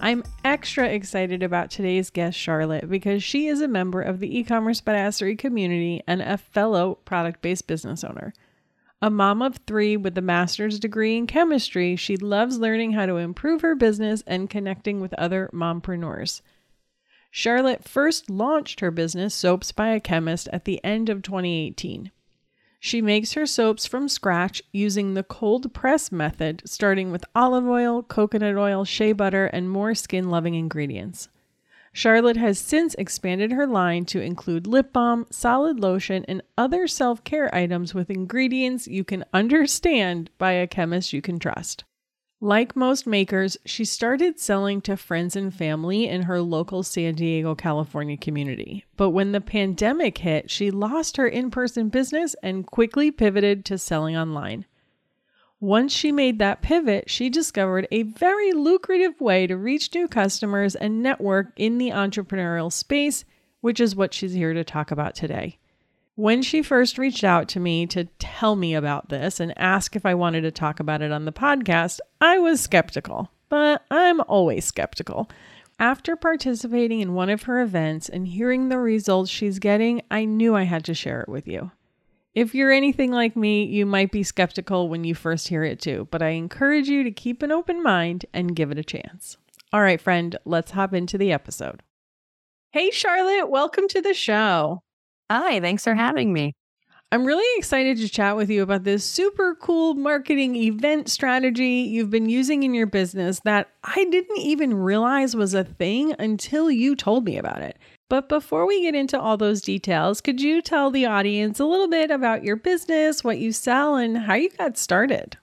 I'm extra excited about today's guest, Charlotte, because she is a member of the e commerce badassery community and a fellow product based business owner. A mom of three with a master's degree in chemistry, she loves learning how to improve her business and connecting with other mompreneurs. Charlotte first launched her business, Soaps by a Chemist, at the end of 2018. She makes her soaps from scratch using the cold press method, starting with olive oil, coconut oil, shea butter, and more skin loving ingredients. Charlotte has since expanded her line to include lip balm, solid lotion, and other self care items with ingredients you can understand by a chemist you can trust. Like most makers, she started selling to friends and family in her local San Diego, California community. But when the pandemic hit, she lost her in person business and quickly pivoted to selling online. Once she made that pivot, she discovered a very lucrative way to reach new customers and network in the entrepreneurial space, which is what she's here to talk about today. When she first reached out to me to tell me about this and ask if I wanted to talk about it on the podcast, I was skeptical, but I'm always skeptical. After participating in one of her events and hearing the results she's getting, I knew I had to share it with you. If you're anything like me, you might be skeptical when you first hear it too, but I encourage you to keep an open mind and give it a chance. All right, friend, let's hop into the episode. Hey, Charlotte, welcome to the show. Hi, thanks for having me. I'm really excited to chat with you about this super cool marketing event strategy you've been using in your business that I didn't even realize was a thing until you told me about it. But before we get into all those details, could you tell the audience a little bit about your business, what you sell, and how you got started?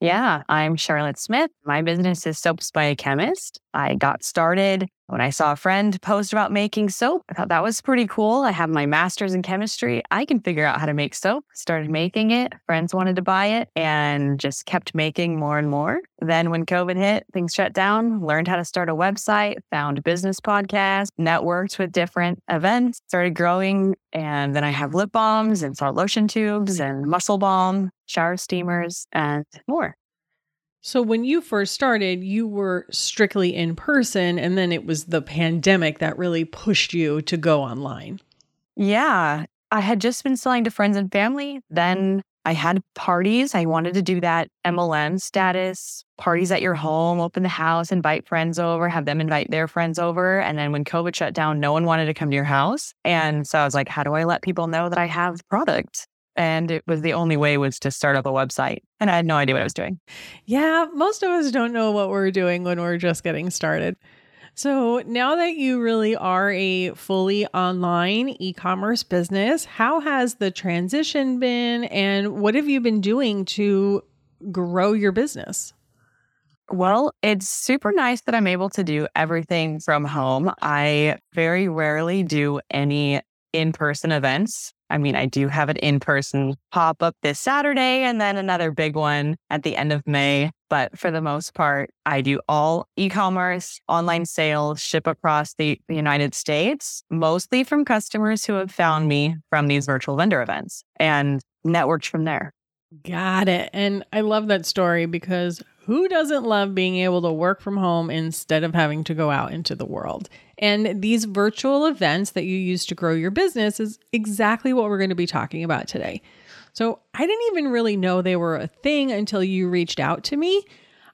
Yeah, I'm Charlotte Smith. My business is Soaps by a Chemist. I got started when I saw a friend post about making soap, I thought that was pretty cool. I have my master's in chemistry. I can figure out how to make soap. Started making it. Friends wanted to buy it and just kept making more and more. Then when COVID hit, things shut down, learned how to start a website, found business podcast, networked with different events, started growing. And then I have lip balms and salt lotion tubes and muscle balm, shower steamers, and more. So, when you first started, you were strictly in person, and then it was the pandemic that really pushed you to go online. Yeah. I had just been selling to friends and family. Then I had parties. I wanted to do that MLM status parties at your home, open the house, invite friends over, have them invite their friends over. And then when COVID shut down, no one wanted to come to your house. And so I was like, how do I let people know that I have product? And it was the only way was to start up a website and i had no idea what i was doing yeah most of us don't know what we're doing when we're just getting started so now that you really are a fully online e-commerce business how has the transition been and what have you been doing to grow your business well, it's super nice that I'm able to do everything from home. I very rarely do any in person events. I mean, I do have an in person pop up this Saturday and then another big one at the end of May. But for the most part, I do all e commerce, online sales, ship across the, United States, mostly from customers who have found me from these virtual vendor events and networked from there. Got it. And I love that story because who doesn't love being able to work from home instead of having to go out into the world? And these virtual events that you use to grow your business is exactly what we're going to be talking about today. So I didn't even really know they were a thing until you reached out to me.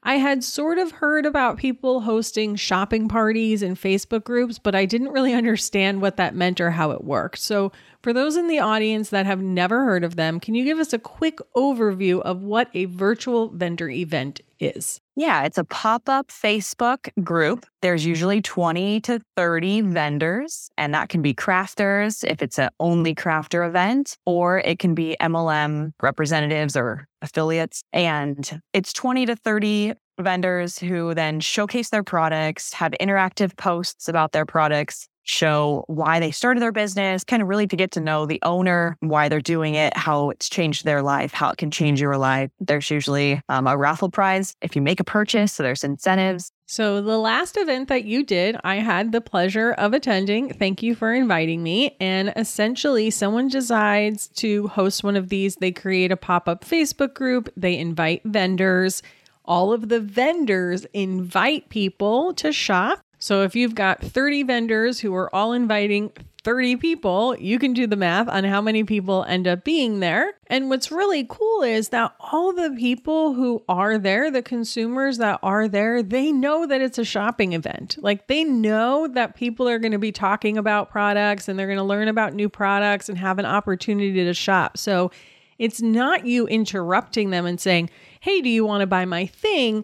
I had sort of heard about people hosting shopping parties and Facebook groups, but I didn't really understand what that meant or how it worked. So, for those in the audience that have never heard of them, can you give us a quick overview of what a virtual vendor event is? Yeah, it's a pop up Facebook group. There's usually 20 to 30 vendors, and that can be crafters if it's an only crafter event, or it can be MLM representatives or affiliates. And it's 20 to 30 vendors who then showcase their products, have interactive posts about their products, show why they started their business, kind of really to get to know the owner, why they're doing it, how it's changed their life, how it can change your life. There's usually um, a raffle prize if you make a purchase, so there's incentives. So, the last event that you did, I had the pleasure of attending. Thank you for inviting me. And essentially, someone decides to host one of these. They create a pop up Facebook group, they invite vendors. All of the vendors invite people to shop so if you've got 30 vendors who are all inviting 30 people, you can do the math on how many people end up being there. And what's really cool is that all the people who are there, the consumers that are there, they know that it's a shopping event. Like they know that people are going to be talking about products and they're going to learn about new products and have an opportunity to shop. So it's not you interrupting them and saying, Hey, do you want to buy my thing?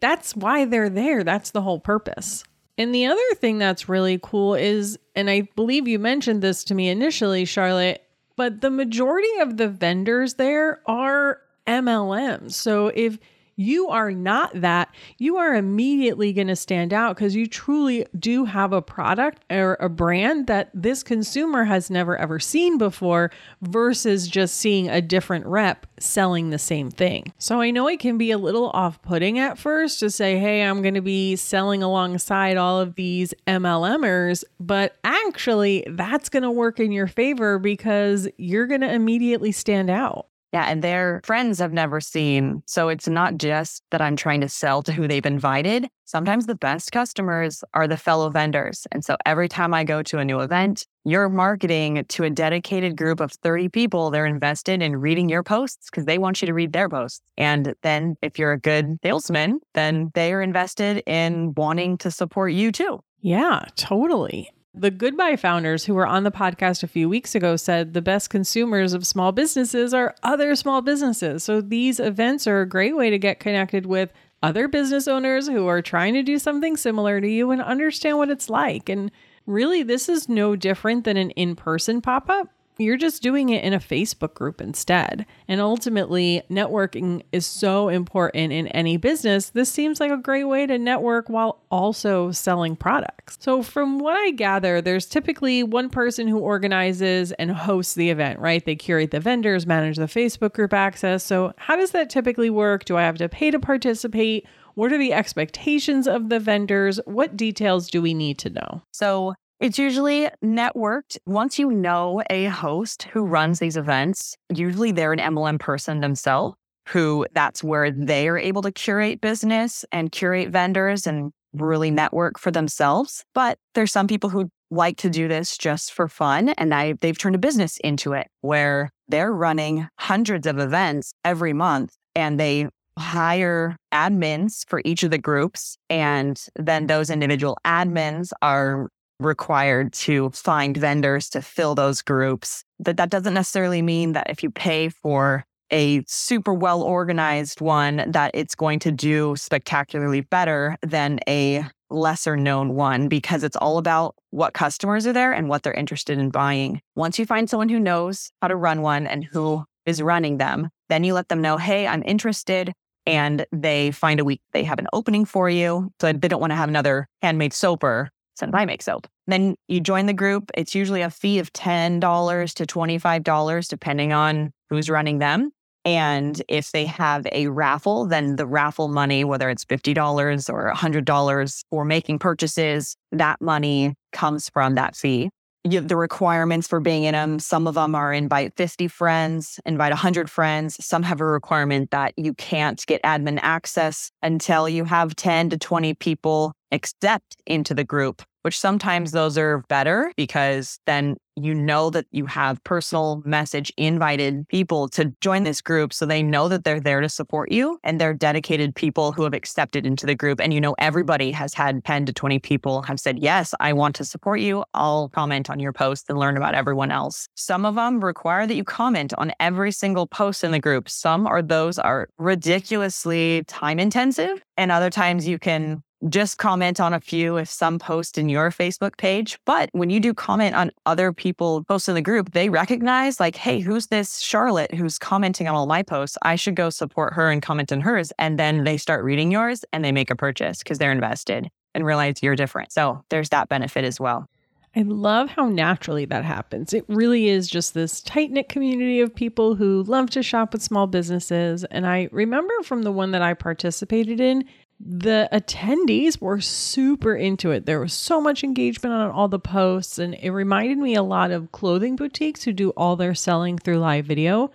That's why they're there. That's the whole purpose. And the other thing that's really cool is, and I believe you mentioned this to me initially, Charlotte, but the majority of the vendors there are MLMs. So if you are not that, you are immediately going to stand out because you truly do have a product or a brand that this consumer has never ever seen before versus just seeing a different rep selling the same thing. So I know it can be a little off putting at first to say, hey, I'm going to be selling alongside all of these MLMers, but actually that's going to work in your favor because you're going to immediately stand out. Yeah, and their friends have never seen. So it's not just that I'm trying to sell to who they've invited. Sometimes the best customers are the fellow vendors. And so every time I go to a new event, you're marketing to a dedicated group of 30 people. They're invested in reading your posts because they want you to read their posts. And then if you're a good salesman, then they are invested in wanting to support you too. Yeah, totally. The Goodbye founders who were on the podcast a few weeks ago said the best consumers of small businesses are other small businesses. So these events are a great way to get connected with other business owners who are trying to do something similar to you and understand what it's like. And really, this is no different than an in person pop up you're just doing it in a Facebook group instead. And ultimately, networking is so important in any business. This seems like a great way to network while also selling products. So, from what I gather, there's typically one person who organizes and hosts the event, right? They curate the vendors, manage the Facebook group access. So, how does that typically work? Do I have to pay to participate? What are the expectations of the vendors? What details do we need to know? So, it's usually networked. Once you know a host who runs these events, usually they're an MLM person themselves who that's where they are able to curate business and curate vendors and really network for themselves. But there's some people who like to do this just for fun and I, they've turned a business into it where they're running hundreds of events every month and they hire admins for each of the groups and then those individual admins are required to find vendors to fill those groups. That that doesn't necessarily mean that if you pay for a super well organized one that it's going to do spectacularly better than a lesser known one because it's all about what customers are there and what they're interested in buying. Once you find someone who knows how to run one and who is running them, then you let them know, "Hey, I'm interested." And they find a week they have an opening for you. So they don't want to have another handmade soaper send I make soap. Then you join the group. It's usually a fee of $10 to $25, depending on who's running them. And if they have a raffle, then the raffle money, whether it's $50 or $100 for making purchases, that money comes from that fee. You the requirements for being in them. Some of them are invite 50 friends, invite 100 friends. Some have a requirement that you can't get admin access until you have 10 to 20 people accept into the group which sometimes those are better because then you know that you have personal message invited people to join this group so they know that they're there to support you and they're dedicated people who have accepted into the group. And you know everybody has had 10 to 20 people have said yes i want to support you. I'll comment on your post and learn about everyone else. Some of them require that you comment on every single post in the group. Some are those are ridiculously time intensive and other times you can just comment on a few if some post in your Facebook page. But when you do comment on other people posts in the group, they recognize like, hey, who's this Charlotte who's commenting on all my posts? I should go support her and comment on hers. And then they start reading yours and they make a purchase because they're invested and realize you're different. So there's that benefit as well. I love how naturally that happens. It really is just this tight knit community of people who love to shop with small businesses. And I remember from the one that I participated in, the attendees were super into it. There was so much engagement on all the posts, and it reminded me a lot of clothing boutiques who do all their selling through live video.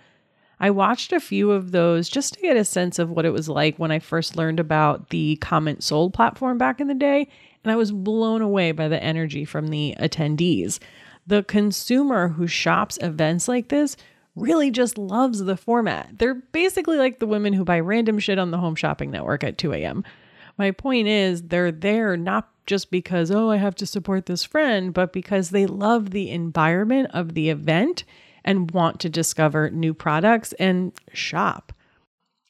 I watched a few of those just to get a sense of what it was like when I first learned about the CommentSold platform back in the day, and I was blown away by the energy from the attendees. The consumer who shops events like this really just loves the format. They're basically like the women who buy random shit on the Home Shopping Network at 2 a.m. My point is, they're there not just because, oh, I have to support this friend, but because they love the environment of the event and want to discover new products and shop.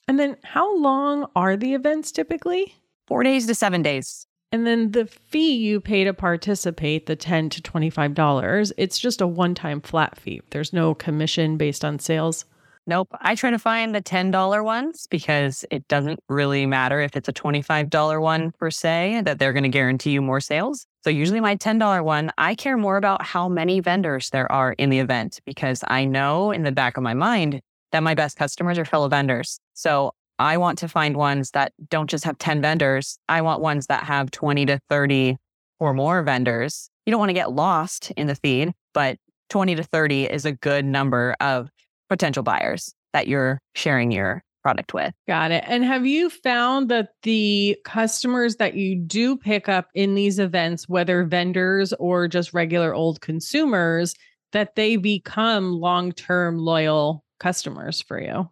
And then, how long are the events typically? Four days to seven days. And then the fee you pay to participate, the 10 to $25, it's just a one time flat fee. There's no commission based on sales. Nope. I try to find the $10 ones because it doesn't really matter if it's a $25 one per se, that they're going to guarantee you more sales. So usually my $10 one, I care more about how many vendors there are in the event because I know in the back of my mind that my best customers are fellow vendors. So I want to find ones that don't just have 10 vendors. I want ones that have 20 to 30 or more vendors. You don't want to get lost in the feed, but 20 to 30 is a good number of potential buyers that you're sharing your product with. Got it. And have you found that the customers that you do pick up in these events, whether vendors or just regular old consumers, that they become long term loyal customers for you?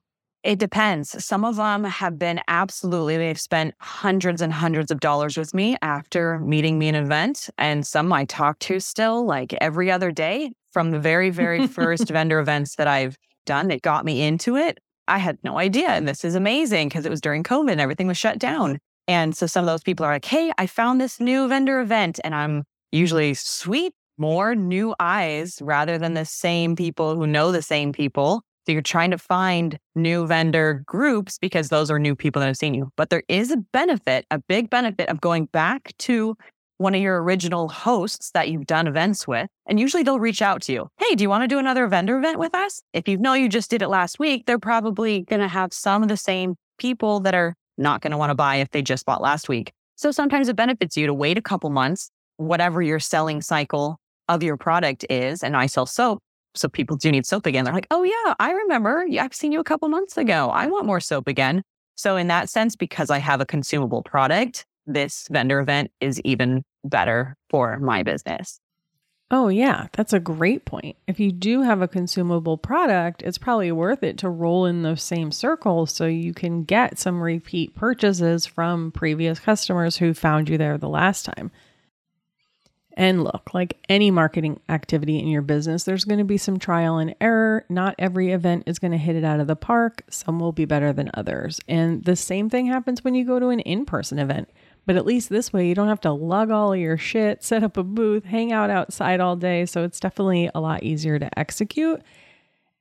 It depends. Some of them have been absolutely, they've spent hundreds and hundreds of dollars with me after meeting me in an event. And some I talk to still like every other day from the very, very first vendor events that I've done that got me into it. I had no idea. And this is amazing because it was during COVID and everything was shut down. And so some of those people are like, hey, I found this new vendor event. And I'm usually sweet, more new eyes rather than the same people who know the same people so you're trying to find new vendor groups because those are new people that have seen you. But there is a benefit, a big benefit of going back to one of your original hosts that you've done events with. And usually they'll reach out to you. Hey, do you want to do another vendor event with us? If you know you just did it last week, they're probably going to have some of the same people that are not going to want to buy if they just bought last week. So sometimes it benefits you to wait a couple months, whatever your selling cycle of your product is. And I sell soap so people do need soap again. They're like, oh, yeah, I remember. I've seen you a couple months ago. I want more soap again. So, in that sense, because I have a consumable product, this vendor event is even better for my business. Oh, yeah, that's a great point. If you do have a consumable product, it's probably worth it to roll in those same circles so you can get some repeat purchases from previous customers who found you there the last time. And look, like any marketing activity in your business, there's going to be some trial and error. Not every event is going to hit it out of the park. Some will be better than others. And the same thing happens when you go to an in person event. But at least this way, you don't have to lug all your shit, set up a booth, hang out outside all day. So it's definitely a lot easier to execute.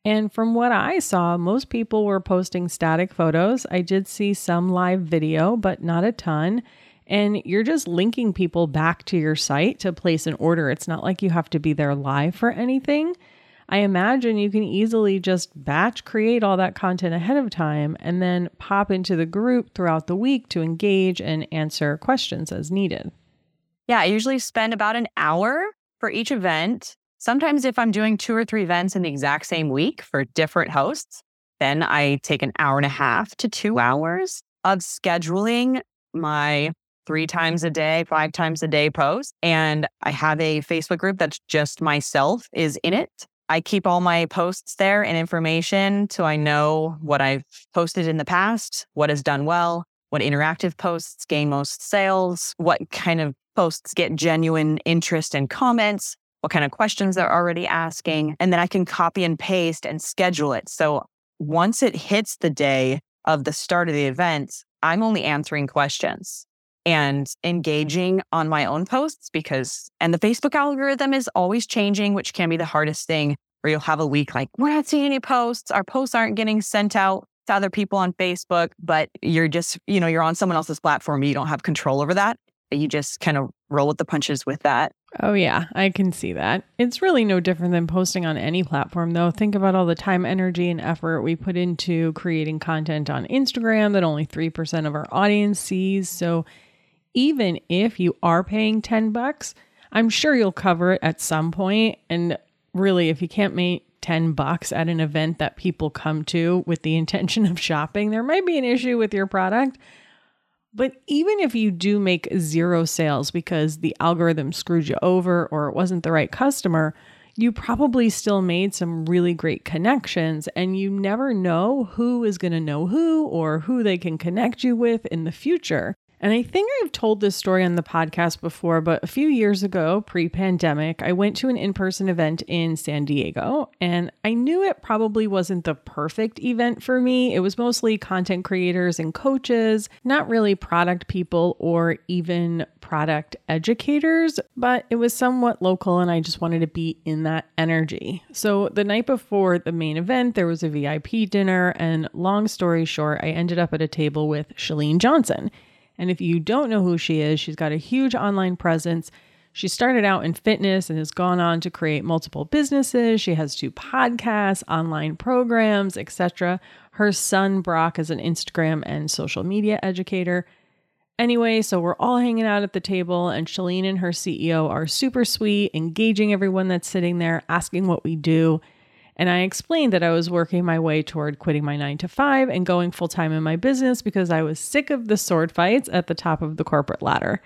And from what I saw, most people were posting static photos. I did see some live video, but not a ton and you're just linking people back to your site to place an order. It's not like you have to be there live for anything. I imagine you can easily just batch create all that content ahead of time and then pop into the group throughout the week to engage and answer questions as needed. Yeah, I usually spend about an hour for each event. Sometimes, if I'm doing two or three events in the exact same week for different hosts, then I take an hour and a half to two hours of scheduling my three times a day, five times a day post. And I have a Facebook group that's just myself is in it. I keep all my posts there and information so I know what I've posted in the past, what has done well, what interactive posts gain most sales, what kind of posts get genuine interest and comments, what kind of questions they're already asking. And then I can copy and paste and schedule it. So once it hits the day of the start of the event, I'm only answering questions and engaging on my own posts because, and the Facebook algorithm is always changing, which can be the hardest thing where you'll have a week like, we're not seeing any posts. Our posts aren't getting sent out to other people on Facebook, but you're just, you know, you're on someone else's platform. You don't have control over that. You just kind of roll with the punches with that. Oh, yeah, I can see that. It's really no different than posting on any platform, though. Think about all the time, energy, and effort we put into creating content on Instagram that only 3% of our audience sees. So even if you are paying 10 bucks, I'm sure you'll cover it at some point. And really, if you can't make 10 bucks at an event that people come to with the intention of shopping, there might be an issue with your product. But even if you do make zero sales because the algorithm screwed you over or it wasn't the right customer, you probably still made some really great connections and you never know who is going to know who or who they can connect you with in the future. And I think I've told this story on the podcast before, but a few years ago, pre pandemic, I went to an in person event in San Diego and I knew it probably wasn't the perfect event for me. It was mostly content creators and coaches, not really product people or even product educators, but it was somewhat local and I just wanted to be in that energy. So the night before the main event, there was a VIP dinner, and long story short, I ended up at a table with Chalene Johnson. And if you don't know who she is, she's got a huge online presence. She started out in fitness and has gone on to create multiple businesses. She has two podcasts, online programs, etc. Her son Brock is an Instagram and social media educator. Anyway, so we're all hanging out at the table, and Chalene and her CEO are super sweet, engaging everyone that's sitting there, asking what we do. And I explained that I was working my way toward quitting my nine to five and going full time in my business because I was sick of the sword fights at the top of the corporate ladder.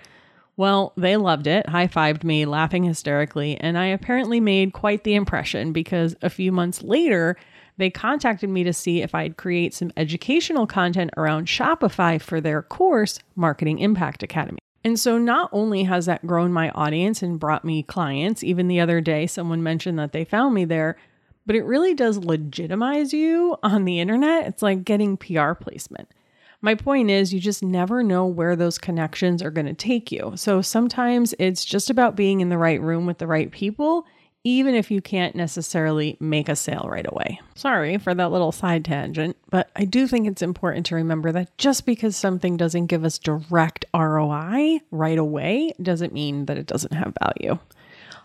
Well, they loved it, high fived me, laughing hysterically, and I apparently made quite the impression because a few months later, they contacted me to see if I'd create some educational content around Shopify for their course, Marketing Impact Academy. And so not only has that grown my audience and brought me clients, even the other day, someone mentioned that they found me there, but it really does legitimize you on the internet. It's like getting PR placement. My point is, you just never know where those connections are going to take you. So sometimes it's just about being in the right room with the right people, even if you can't necessarily make a sale right away. Sorry for that little side tangent, but I do think it's important to remember that just because something doesn't give us direct ROI right away doesn't mean that it doesn't have value.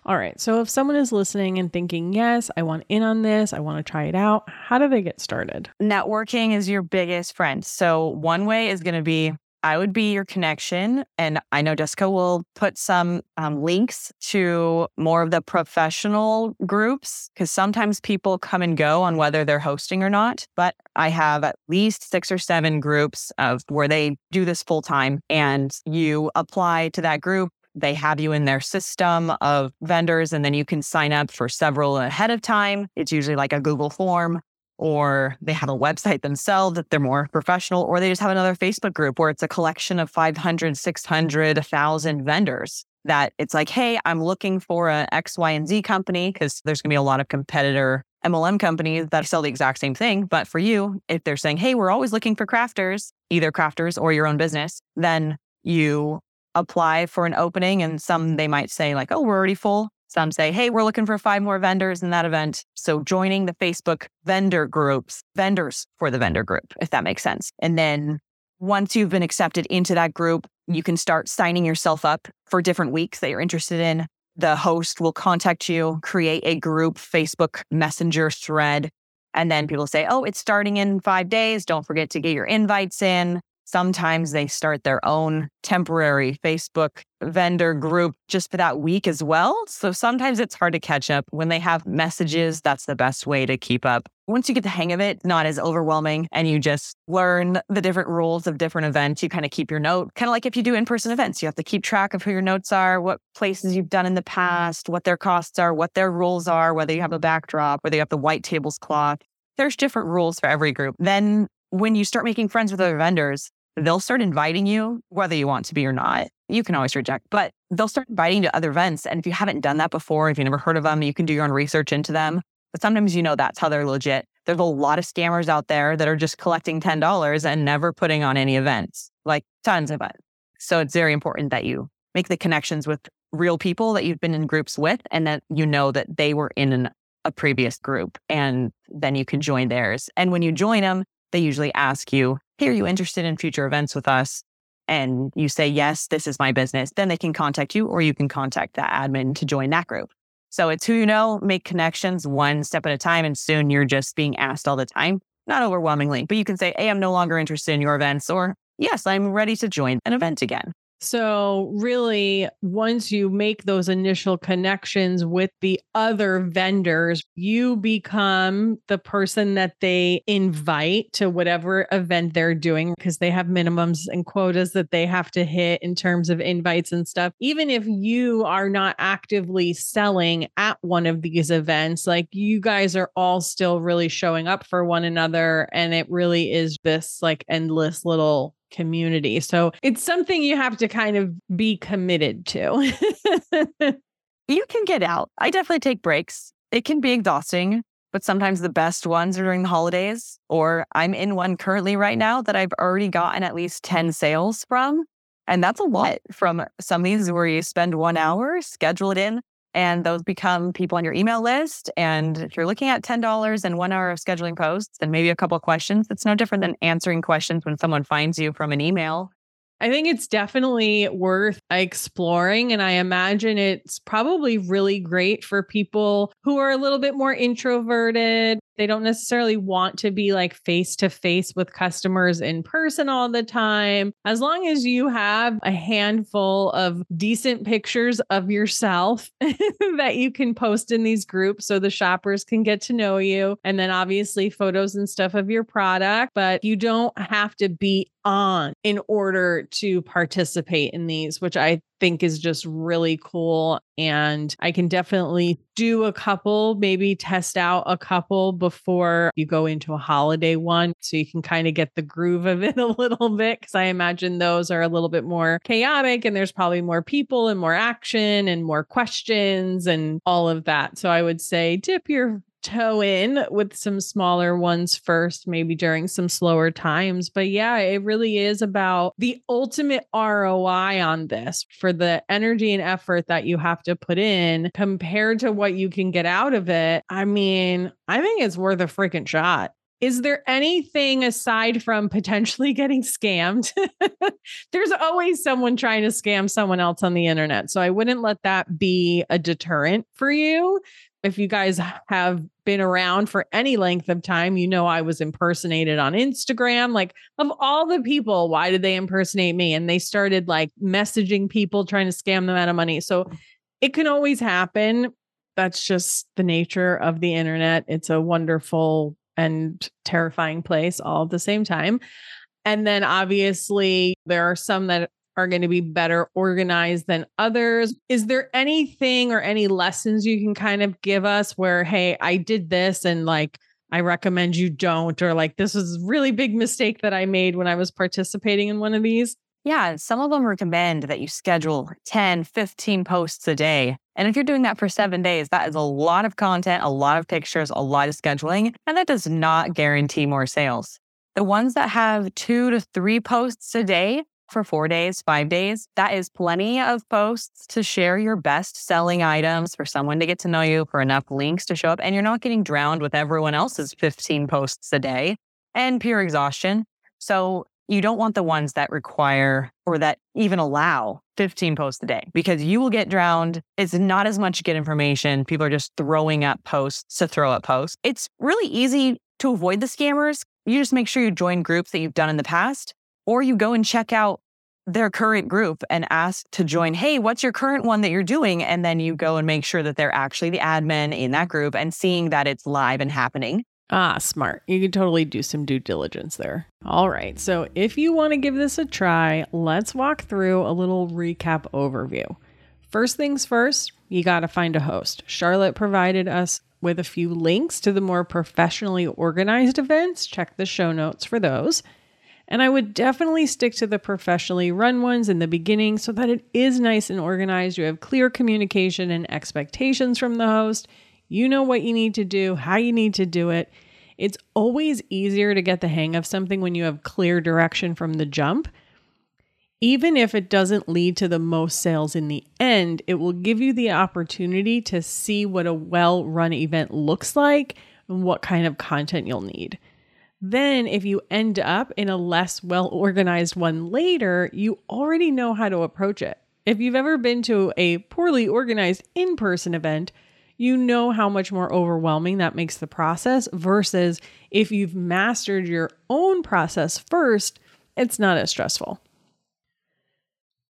All right. So if someone is listening and thinking, yes, I want in on this, I want to try it out, how do they get started? Networking is your biggest friend. So one way is going to be I would be your connection. And I know Jessica will put some um, links to more of the professional groups because sometimes people come and go on whether they're hosting or not. But I have at least six or seven groups of where they do this full time and you apply to that group they have you in their system of vendors, and then you can sign up for several ahead of time. It's usually like a Google form, or they have a website themselves that they're more professional, or they just have another Facebook group where it's a collection of 500, 600, 1,000 vendors that it's like, hey, I'm looking for a X, Y, and Z company because there's going to be a lot of competitor MLM companies that sell the exact same thing. But for you, if they're saying, hey, we're always looking for crafters, either crafters or your own business, then you apply for an opening and some they might say like, oh, we're already full. Some say, hey, we're looking for five more vendors in that event. So joining the Facebook vendor groups, vendors for the vendor group, if that makes sense. And then once you've been accepted into that group, you can start signing yourself up for different weeks that you're interested in. The host will contact you, create a group Facebook Messenger thread. And then people say, oh, it's starting in five days. Don't forget to get your invites in. Sometimes they start their own temporary Facebook vendor group just for that week as well. So sometimes it's hard to catch up. When they have messages, that's the best way to keep up. Once you get the hang of it, not as overwhelming and you just learn the different rules of different events, you kind of keep your note. Kind of like if you do in person events, you have to keep track of who your notes are, what places you've done in the past, what their costs are, what their rules are, whether you have a backdrop, whether you have the white tables cloth. There's different rules for every group. Then when you start making friends with other vendors, they'll start inviting you, whether you want to be or not. You can always reject, but they'll start inviting you to other events. And if you haven't done that before, if you've never heard of them, you can do your own research into them. But sometimes you know that's how they're legit. There's a lot of scammers out there that are just collecting $10 and never putting on any events, like tons of it. So it's very important that you make the connections with real people that you've been in groups with and that you know that they were in an, a previous group and then you can join theirs. And when you join them, they usually ask you, Hey, are you interested in future events with us? And you say, Yes, this is my business. Then they can contact you or you can contact that admin to join that group. So it's who you know, make connections one step at a time. And soon you're just being asked all the time, not overwhelmingly, but you can say, Hey, I'm no longer interested in your events, or Yes, I'm ready to join an event again. So, really, once you make those initial connections with the other vendors, you become the person that they invite to whatever event they're doing because they have minimums and quotas that they have to hit in terms of invites and stuff. Even if you are not actively selling at one of these events, like you guys are all still really showing up for one another. And it really is this like endless little community. So it's something you have to kind of be committed to. you can get out. I definitely take breaks. It can be exhausting, but sometimes the best ones are during the holidays. Or I'm in one currently right now that I've already gotten at least 10 sales from. And that's a lot from some of these where you spend one hour, schedule it in, and those become people on your email list. And if you're looking at $10 and one hour of scheduling posts and maybe a couple of questions, it's no different than answering questions when someone finds you from an email. I think it's definitely worth exploring. And I imagine it's probably really great for people who are a little bit more introverted. They don't necessarily want to be like face to face with customers in person all the time. As long as you have a handful of decent pictures of yourself that you can post in these groups so the shoppers can get to know you. And then obviously photos and stuff of your product, but you don't have to be on in order to participate in these, which I think is just really cool. And I can definitely do a couple, maybe test out a couple before you go into a holiday one. So you can kind of get the groove of it a little bit. Cause I imagine those are a little bit more chaotic and there's probably more people and more action and more questions and all of that. So I would say dip your toe in with some smaller ones first, maybe during some slower times. But yeah, it really is about the ultimate ROI on this for the energy and effort that you have to put in compared to what you can get out of it. I mean, I think it's worth a freaking shot. Is there anything aside from potentially getting scammed? There's always someone trying to scam someone else on the internet. So I wouldn't let that be a deterrent for you if you guys have been around for any length of time, you know I was impersonated on Instagram. Like, of all the people, why did they impersonate me? And they started like messaging people trying to scam them out of money. So it can always happen. That's just the nature of the internet. It's a wonderful and terrifying place all at the same time. And then obviously, there are some that are going to be better organized than others. Is there anything or any lessons you can kind of give us where, hey, I did this and like, I recommend you don't, or like, this is really big mistake that I made when I was participating in one of these? Yeah, some of them recommend that you schedule 10, 15 posts a day. And if you're doing that for seven days, that is a lot of content, a lot of pictures, a lot of scheduling, and that does not guarantee more sales. The ones that have two to three posts a day for four days, five days, that is plenty of posts to share your best selling items for someone to get to know you, for enough links to show up. And you're not getting drowned with everyone else's 15 posts a day and pure exhaustion. So you don't want the ones that require or that even allow 15 posts a day because you will get drowned. It's not as much good information. People are just throwing up posts to throw up posts. It's really easy to avoid the scammers. You just make sure you join groups that you've done in the past or you go and check out their current group and ask to join. Hey, what's your current one that you're doing? And then you go and make sure that they're actually the admin in that group and seeing that it's live and happening. Ah, smart. You can totally do some due diligence there. All right. So, if you want to give this a try, let's walk through a little recap overview. First things first, you got to find a host. Charlotte provided us with a few links to the more professionally organized events. Check the show notes for those. And I would definitely stick to the professionally run ones in the beginning so that it is nice and organized. You have clear communication and expectations from the host. You know what you need to do, how you need to do it. It's always easier to get the hang of something when you have clear direction from the jump. Even if it doesn't lead to the most sales in the end, it will give you the opportunity to see what a well run event looks like and what kind of content you'll need. Then, if you end up in a less well organized one later, you already know how to approach it. If you've ever been to a poorly organized in person event, you know how much more overwhelming that makes the process versus if you've mastered your own process first, it's not as stressful.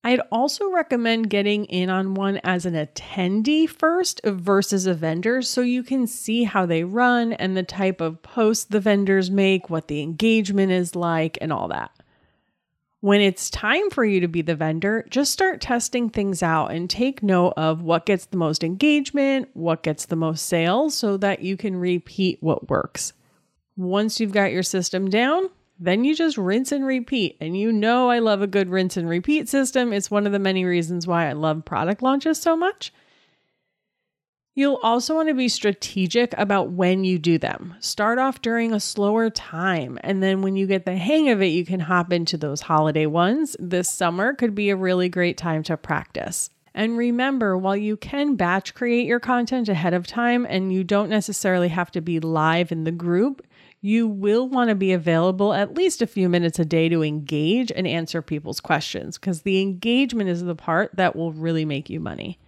I'd also recommend getting in on one as an attendee first versus a vendor so you can see how they run and the type of posts the vendors make, what the engagement is like, and all that. When it's time for you to be the vendor, just start testing things out and take note of what gets the most engagement, what gets the most sales, so that you can repeat what works. Once you've got your system down, then you just rinse and repeat. And you know, I love a good rinse and repeat system. It's one of the many reasons why I love product launches so much. You'll also want to be strategic about when you do them. Start off during a slower time, and then when you get the hang of it, you can hop into those holiday ones. This summer could be a really great time to practice. And remember, while you can batch create your content ahead of time and you don't necessarily have to be live in the group, you will want to be available at least a few minutes a day to engage and answer people's questions because the engagement is the part that will really make you money.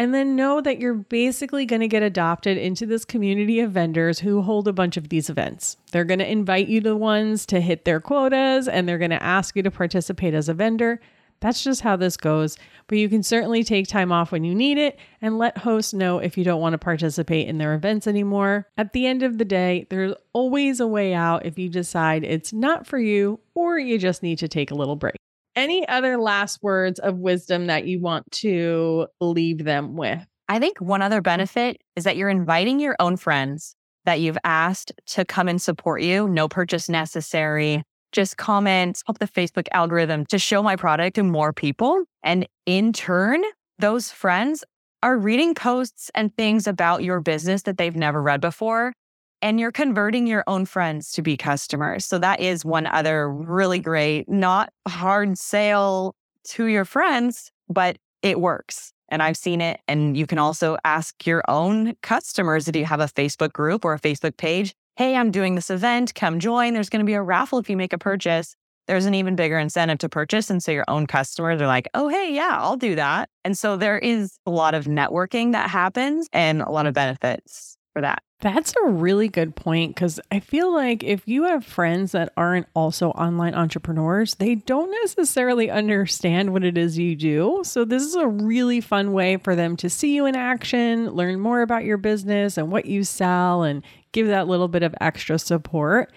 And then know that you're basically going to get adopted into this community of vendors who hold a bunch of these events. They're going to invite you to ones to hit their quotas and they're going to ask you to participate as a vendor. That's just how this goes. But you can certainly take time off when you need it and let hosts know if you don't want to participate in their events anymore. At the end of the day, there's always a way out if you decide it's not for you or you just need to take a little break. Any other last words of wisdom that you want to leave them with? I think one other benefit is that you're inviting your own friends that you've asked to come and support you, no purchase necessary just comment, help the Facebook algorithm to show my product to more people. And in turn, those friends are reading posts and things about your business that they've never read before. And you're converting your own friends to be customers. So that is one other really great, not hard sale to your friends, but it works. And I've seen it. And you can also ask your own customers if you have a Facebook group or a Facebook page hey, I'm doing this event, come join. There's going to be a raffle if you make a purchase. There's an even bigger incentive to purchase. And so your own customers are like, oh, hey, yeah, I'll do that. And so there is a lot of networking that happens and a lot of benefits for that. That's a really good point because I feel like if you have friends that aren't also online entrepreneurs, they don't necessarily understand what it is you do. So, this is a really fun way for them to see you in action, learn more about your business and what you sell, and give that little bit of extra support.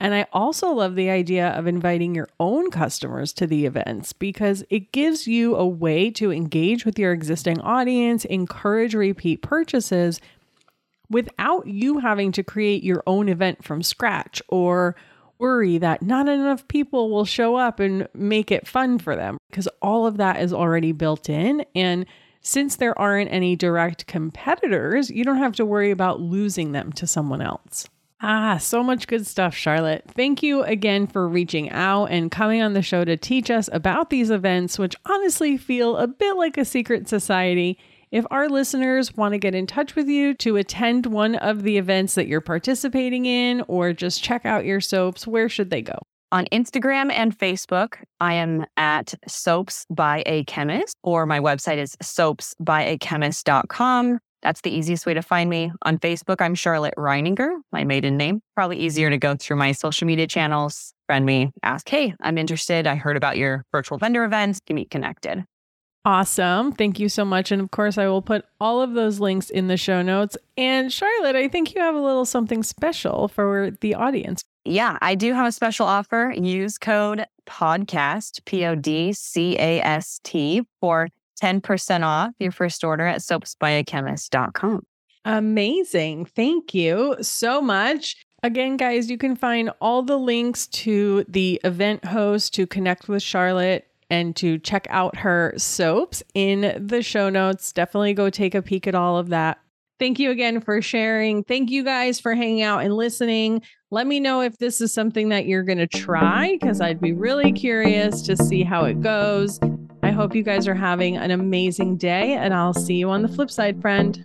And I also love the idea of inviting your own customers to the events because it gives you a way to engage with your existing audience, encourage repeat purchases without you having to create your own event from scratch or worry that not enough people will show up and make it fun for them because all of that is already built in. And since there aren't any direct competitors, you don't have to worry about losing them to someone else. Ah, so much good stuff, Charlotte. Thank you again for reaching out and coming on the show to teach us about these events, which honestly feel a bit like a secret society if our listeners want to get in touch with you to attend one of the events that you're participating in or just check out your soaps, where should they go? On Instagram and Facebook, I am at Soaps by a Chemist, or my website is soapsbyachemist.com. That's the easiest way to find me. On Facebook, I'm Charlotte Reininger, my maiden name. Probably easier to go through my social media channels friend me, ask, Hey, I'm interested. I heard about your virtual vendor events. Get me connected. Awesome. Thank you so much. And of course, I will put all of those links in the show notes. And Charlotte, I think you have a little something special for the audience. Yeah, I do have a special offer. Use code PODCAST, P O D C A S T, for 10% off your first order at soapsbyachemist.com. Amazing. Thank you so much. Again, guys, you can find all the links to the event host to connect with Charlotte and to check out her soaps in the show notes. Definitely go take a peek at all of that. Thank you again for sharing. Thank you guys for hanging out and listening. Let me know if this is something that you're going to try because I'd be really curious to see how it goes. I hope you guys are having an amazing day, and I'll see you on the flip side, friend.